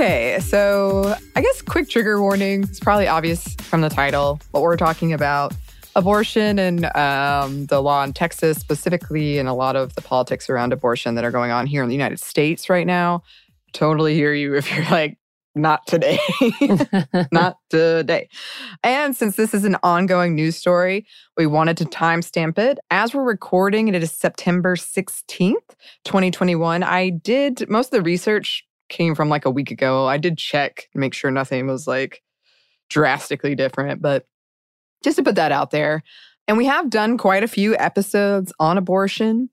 Okay, so I guess quick trigger warning. It's probably obvious from the title what we're talking about abortion and um, the law in Texas specifically, and a lot of the politics around abortion that are going on here in the United States right now. Totally hear you if you're like, not today. not today. And since this is an ongoing news story, we wanted to timestamp it. As we're recording, it is September 16th, 2021. I did most of the research came from like a week ago. I did check, make sure nothing was like drastically different, but just to put that out there. And we have done quite a few episodes on abortion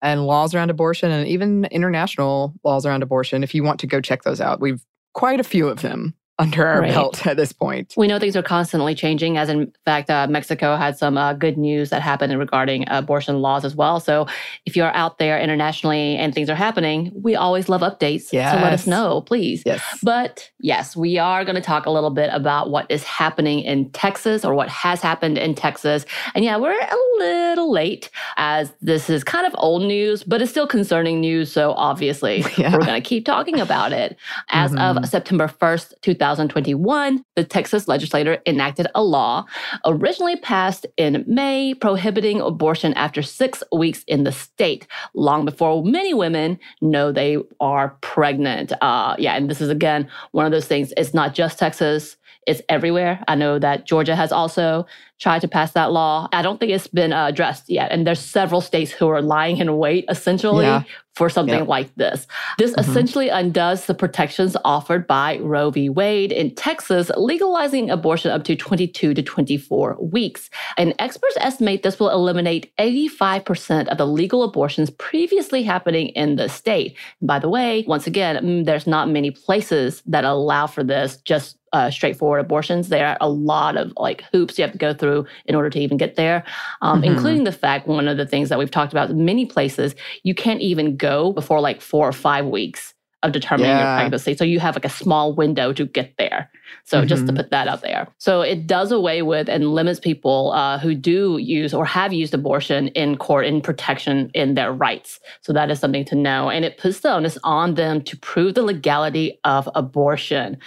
and laws around abortion and even international laws around abortion. If you want to go check those out, we've quite a few of them under our Right. belt at this point. We know things are constantly changing, as in fact, uh, Mexico had some uh, good news that happened regarding abortion laws as well. So if you're out there internationally and things are happening, we always love updates. So let us know, please. Yes. But yes, we are going to talk a little bit about what is happening in Texas or what has happened in Texas. And yeah, we're a little late as this is kind of old news, but it's still concerning news. So obviously, Yeah. we're going to keep talking about it. As Mhm. of September 1st, 2021, the Texas legislature enacted a law originally passed in May prohibiting abortion after six weeks in the state, long before many women know they are pregnant. Uh, yeah, and this is again one of those things. It's not just Texas. It's everywhere. I know that Georgia has also tried to pass that law. I don't think it's been uh, addressed yet. And there's several states who are lying in wait, essentially, Yeah. for something Yeah. like this. This Mhm. essentially undoes the protections offered by Roe v. Wade in Texas, legalizing abortion up to 22 to 24 weeks. And experts estimate this will eliminate 85% of the legal abortions previously happening in the state. By the way, once again, mm, there's not many places that allow for this, just uh, straightforward abortions. There are a lot of like hoops you have to go through in order to even get there, um, Mhm. including the fact one of the things that we've talked about many places, you can't even go before like four or five weeks of determining your Yeah. pregnancy. So you have like a small window to get there. So just to Mhm. put that out there. So it does away with and limits people uh, who do use or have used abortion in court in protection in their rights. So that is something to know. And it puts the onus on them to prove the legality of abortion.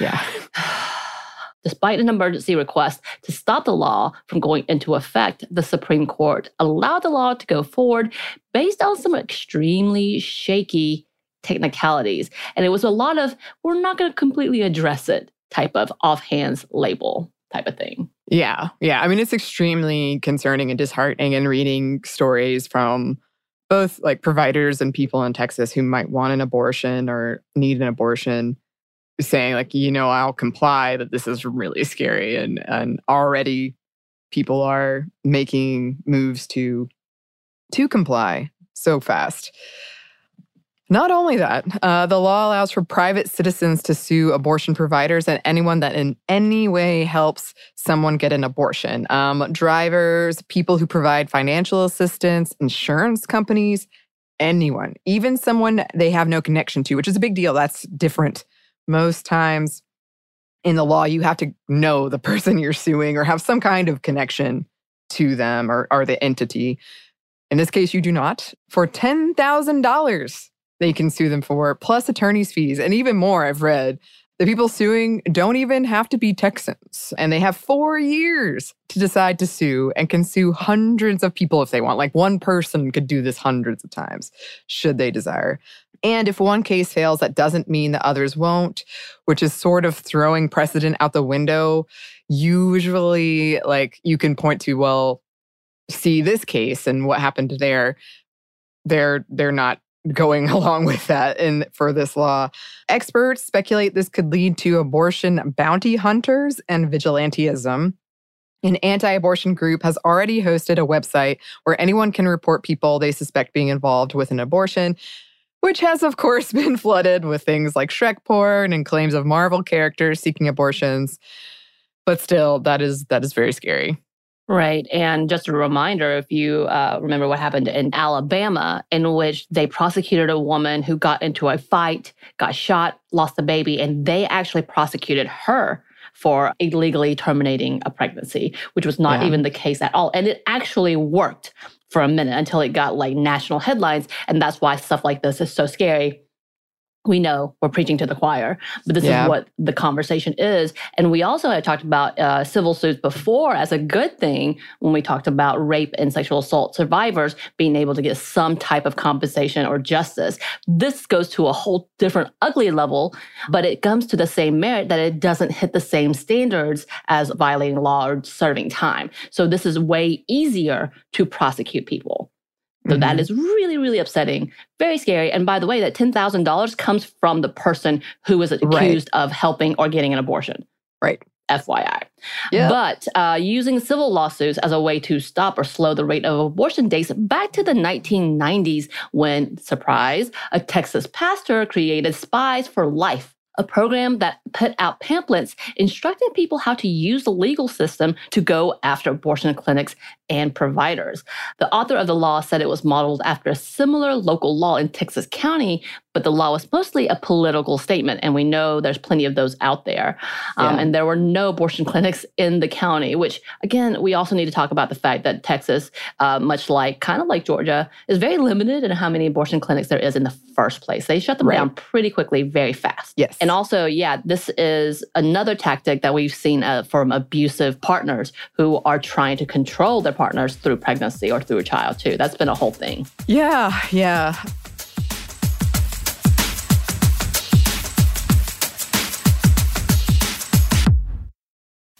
Yeah. Despite an emergency request to stop the law from going into effect, the Supreme Court allowed the law to go forward based on some extremely shaky technicalities. And it was a lot of, we're not going to completely address it type of offhands label type of thing. Yeah. Yeah. I mean, it's extremely concerning and disheartening and reading stories from both like providers and people in Texas who might want an abortion or need an abortion saying like, you know, I'll comply that this is really scary and and already people are making moves to to comply. so fast. Not only that, uh, the law allows for private citizens to sue abortion providers and anyone that in any way helps someone get an abortion. Um, drivers, people who provide financial assistance, insurance companies, anyone, even someone they have no connection to, which is a big deal. That's different. Most times in the law, you have to know the person you're suing or have some kind of connection to them or, or the entity. In this case, you do not. For $10,000, they can sue them for, plus attorney's fees, and even more, I've read. The people suing don't even have to be Texans, and they have four years to decide to sue and can sue hundreds of people if they want. Like one person could do this hundreds of times, should they desire. And if one case fails, that doesn't mean the others won't, which is sort of throwing precedent out the window. Usually, like you can point to, well, see this case and what happened there. They're they're not going along with that in for this law. Experts speculate this could lead to abortion bounty hunters and vigilantism. An anti abortion group has already hosted a website where anyone can report people they suspect being involved with an abortion, which has, of course, been flooded with things like Shrek porn and claims of Marvel characters seeking abortions. But still, that is that is very scary. Right. And just a reminder if you uh, remember what happened in Alabama, in which they prosecuted a woman who got into a fight, got shot, lost a baby, and they actually prosecuted her for illegally terminating a pregnancy, which was not Yeah. even the case at all. And it actually worked for a minute until it got like national headlines. And that's why stuff like this is so scary. We know we're preaching to the choir, but this Yeah. is what the conversation is. And we also had talked about uh, civil suits before as a good thing when we talked about rape and sexual assault survivors being able to get some type of compensation or justice. This goes to a whole different ugly level, but it comes to the same merit that it doesn't hit the same standards as violating law or serving time. So this is way easier to prosecute people. So that Mhm. is really, really upsetting, very scary. And by the way, that $10,000 comes from the person who was accused of helping or getting an abortion. Right. FYI. Yeah. But uh, using civil lawsuits as a way to stop or slow the rate of abortion dates back to the 1990s when, surprise, a Texas pastor created Spies for Life. A program that put out pamphlets instructing people how to use the legal system to go after abortion clinics and providers. The author of the law said it was modeled after a similar local law in Texas County, but the law was mostly a political statement. And we know there's plenty of those out there. Um, Yeah. and there were no abortion clinics in the county, which, again, we also need to talk about the fact that Texas, uh, much like kind of like Georgia, is very limited in how many abortion clinics there is in the first place. They shut them Right. down pretty quickly, very fast. Yes. And also, yeah, this is another tactic that we've seen uh, from abusive partners who are trying to control their partners through pregnancy or through a child, too. That's been a whole thing. Yeah, yeah.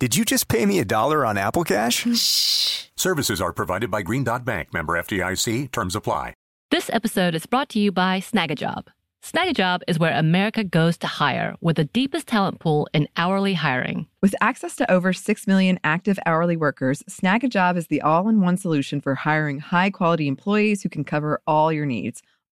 Did you just pay me a dollar on Apple Cash? Shh. Services are provided by Green Dot Bank, member FDIC. Terms apply. This episode is brought to you by Snagajob. Snagajob is where America goes to hire with the deepest talent pool in hourly hiring. With access to over 6 million active hourly workers, Snagajob is the all in one solution for hiring high quality employees who can cover all your needs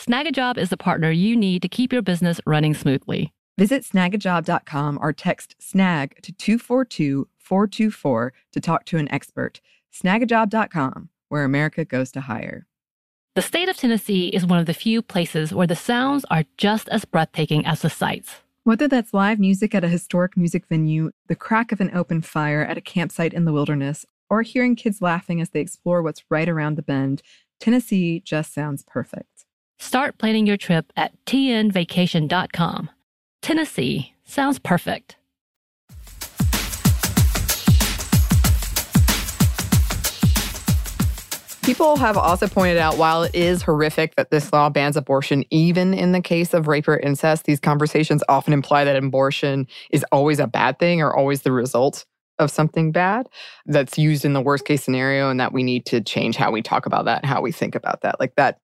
Snagajob is the partner you need to keep your business running smoothly. Visit snagajob.com or text snag to 242 424 to talk to an expert. Snagajob.com, where America goes to hire. The state of Tennessee is one of the few places where the sounds are just as breathtaking as the sights. Whether that's live music at a historic music venue, the crack of an open fire at a campsite in the wilderness, or hearing kids laughing as they explore what's right around the bend, Tennessee just sounds perfect. Start planning your trip at tnvacation.com. Tennessee sounds perfect. People have also pointed out while it is horrific that this law bans abortion, even in the case of rape or incest, these conversations often imply that abortion is always a bad thing or always the result of something bad that's used in the worst case scenario and that we need to change how we talk about that, how we think about that. Like that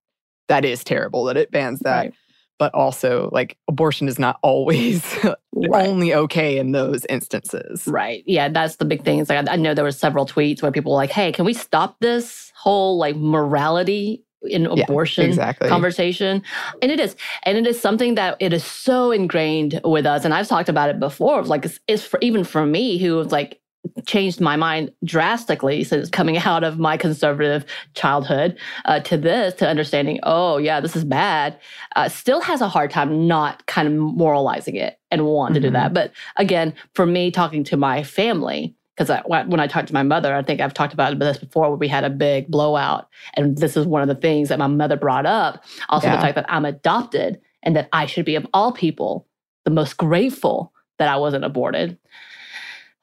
that is terrible that it bans that. Right. But also, like, abortion is not always right. only okay in those instances. Right. Yeah, that's the big thing. It's like I know there were several tweets where people were like, "Hey, can we stop this whole like morality in abortion yeah, exactly. conversation. And it is. And it is something that it is so ingrained with us. And I've talked about it before. Like it's, it's for even for me who was like changed my mind drastically since coming out of my conservative childhood uh, to this to understanding oh yeah this is bad uh, still has a hard time not kind of moralizing it and want mm-hmm. to do that mm-hmm. but again for me talking to my family because when I talked to my mother, I think I've talked about this before, where we had a big blowout, and this is one of the things that my mother brought up. Also, yeah. the fact that I'm adopted and that I should be of all people the most grateful that I wasn't aborted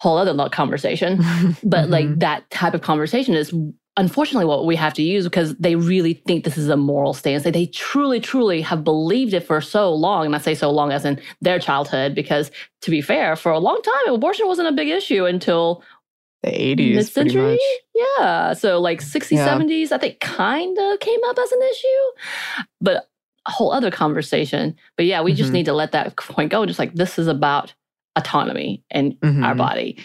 whole other conversation. but mm-hmm. like that type of conversation is unfortunately what we have to use because they really think this is a moral stance. They, they truly, truly have believed it for so long. And I say so long as in their childhood, because to be fair, for a long time, abortion wasn't a big issue until the 80s. Mid century? Yeah. So like 60s, yeah. 70s, I think kind of came up as an issue. But a whole other conversation. But yeah, we mm-hmm. just need to let that point go. Just like this is about autonomy in mm-hmm. our body.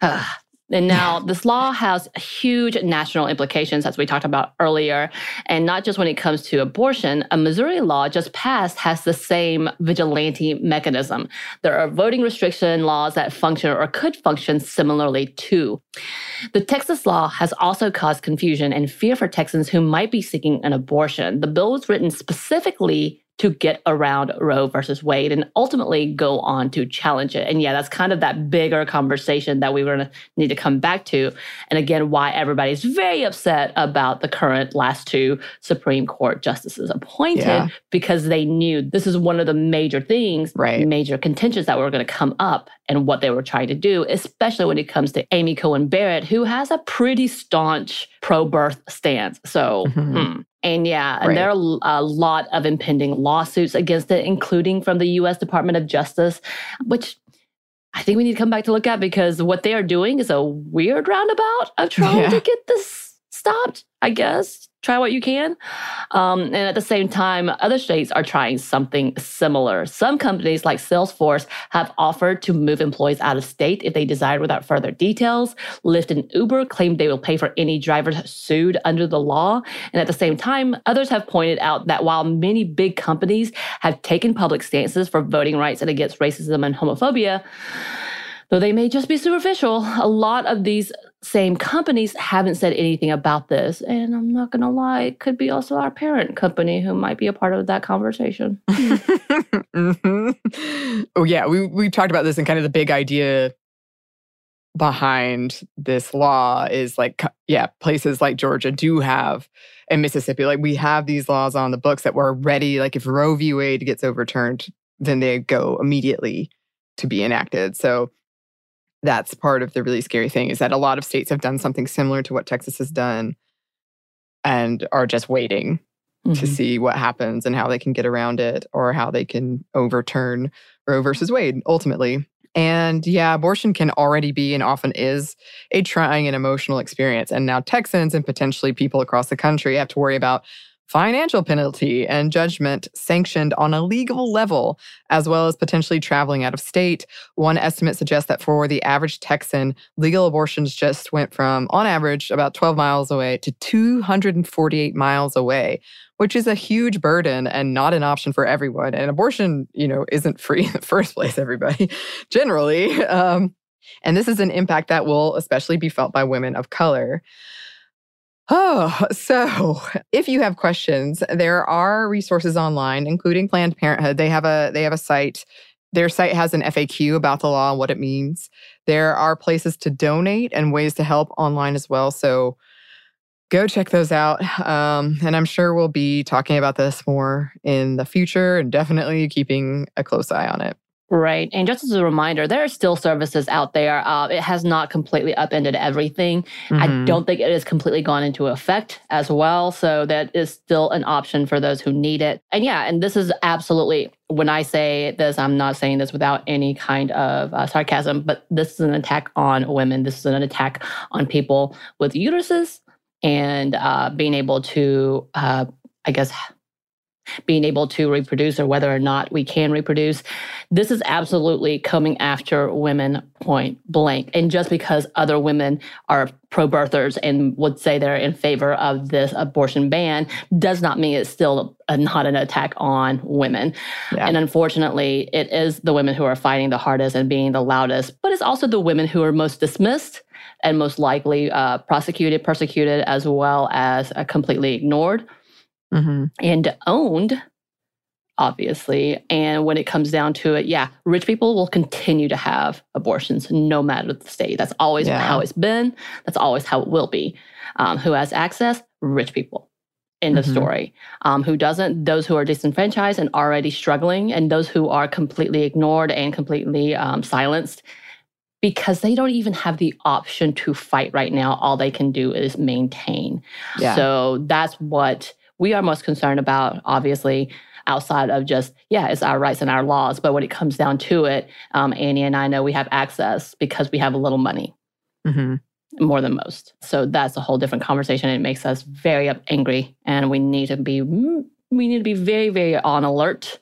And now this law has huge national implications, as we talked about earlier. And not just when it comes to abortion, a Missouri law just passed has the same vigilante mechanism. There are voting restriction laws that function or could function similarly too. The Texas law has also caused confusion and fear for Texans who might be seeking an abortion. The bill was written specifically to get around Roe versus Wade and ultimately go on to challenge it. And yeah, that's kind of that bigger conversation that we were going to need to come back to. And again, why everybody's very upset about the current last two Supreme Court justices appointed yeah. because they knew this is one of the major things, right. major contentions that were going to come up and what they were trying to do, especially when it comes to Amy Coney Barrett, who has a pretty staunch pro birth stance. So, mm-hmm. hmm. And yeah, and there are a lot of impending lawsuits against it, including from the US Department of Justice, which I think we need to come back to look at because what they are doing is a weird roundabout of trying yeah. to get this stopped, I guess try what you can. Um, and at the same time, other states are trying something similar. Some companies like Salesforce have offered to move employees out of state if they desire without further details. Lyft and Uber claim they will pay for any drivers sued under the law. And at the same time, others have pointed out that while many big companies have taken public stances for voting rights and against racism and homophobia, Though they may just be superficial, a lot of these same companies haven't said anything about this. And I'm not going to lie, it could be also our parent company who might be a part of that conversation. mm-hmm. Oh, yeah. We, we talked about this and kind of the big idea behind this law is like, yeah, places like Georgia do have, and Mississippi, like we have these laws on the books that were ready. Like if Roe v. Wade gets overturned, then they go immediately to be enacted. So that's part of the really scary thing is that a lot of states have done something similar to what Texas has done and are just waiting mm-hmm. to see what happens and how they can get around it or how they can overturn Roe versus Wade ultimately. And yeah, abortion can already be and often is a trying and emotional experience. And now Texans and potentially people across the country have to worry about financial penalty and judgment sanctioned on a legal level, as well as potentially traveling out of state. One estimate suggests that for the average Texan, legal abortions just went from, on average, about 12 miles away to 248 miles away, which is a huge burden and not an option for everyone. And abortion, you know, isn't free in the first place, everybody, generally. Um, and this is an impact that will especially be felt by women of color. Oh, so if you have questions, there are resources online, including Planned Parenthood. They have a they have a site Their site has an FAQ about the law and what it means. There are places to donate and ways to help online as well. So go check those out. Um, and I'm sure we'll be talking about this more in the future and definitely keeping a close eye on it. Right. And just as a reminder, there are still services out there. Uh, it has not completely upended everything. Mm-hmm. I don't think it has completely gone into effect as well. So that is still an option for those who need it. And yeah, and this is absolutely, when I say this, I'm not saying this without any kind of uh, sarcasm, but this is an attack on women. This is an attack on people with uteruses and uh, being able to, uh, I guess, being able to reproduce or whether or not we can reproduce. This is absolutely coming after women point blank. And just because other women are pro birthers and would say they're in favor of this abortion ban does not mean it's still a, not an attack on women. Yeah. And unfortunately, it is the women who are fighting the hardest and being the loudest, but it's also the women who are most dismissed and most likely uh, prosecuted, persecuted, as well as uh, completely ignored mm-hmm. and owned, obviously. And when it comes down to it, yeah, rich people will continue to have abortions no matter the state. That's always yeah. how it's been. That's always how it will be. Um, who has access? Rich people. In the mm-hmm. story. Um, who doesn't? Those who are disenfranchised and already struggling, and those who are completely ignored and completely um, silenced because they don't even have the option to fight right now. All they can do is maintain. Yeah. So that's what we are most concerned about, obviously, outside of just, yeah, it's our rights and our laws. But when it comes down to it, um, Annie and I know we have access because we have a little money. Mm-hmm. More than most. So that's a whole different conversation. It makes us very angry, and we need to be we need to be very, very on alert.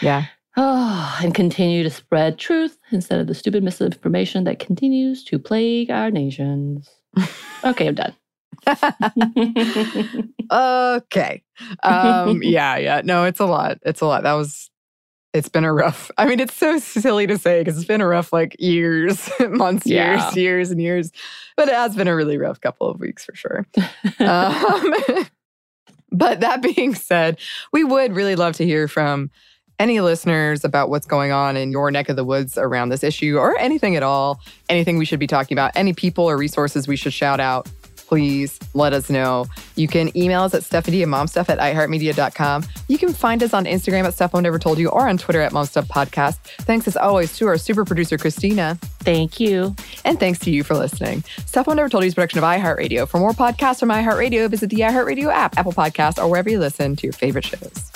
Yeah. Oh, and continue to spread truth instead of the stupid misinformation that continues to plague our nations. okay, I'm done. Okay. Um, yeah, yeah. No, it's a lot. It's a lot. That was it's been a rough. I mean, it's so silly to say because it's been a rough like years, months, yeah. years, years, and years. But it has been a really rough couple of weeks for sure. um, but that being said, we would really love to hear from any listeners about what's going on in your neck of the woods around this issue or anything at all, anything we should be talking about, any people or resources we should shout out please let us know. You can email us at Stephanie and momstuff at iHeartMedia.com. You can find us on Instagram at Stuff Mom Never Told You or on Twitter at Momstuff Podcast. Thanks as always to our super producer, Christina. Thank you. And thanks to you for listening. Stuff Mom Never Told You is production of iHeartRadio. For more podcasts from iHeartRadio, visit the iHeartRadio app, Apple Podcast, or wherever you listen to your favorite shows.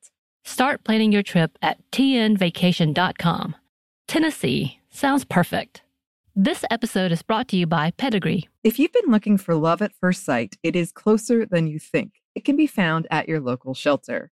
Start planning your trip at tnvacation.com. Tennessee sounds perfect. This episode is brought to you by Pedigree. If you've been looking for love at first sight, it is closer than you think. It can be found at your local shelter.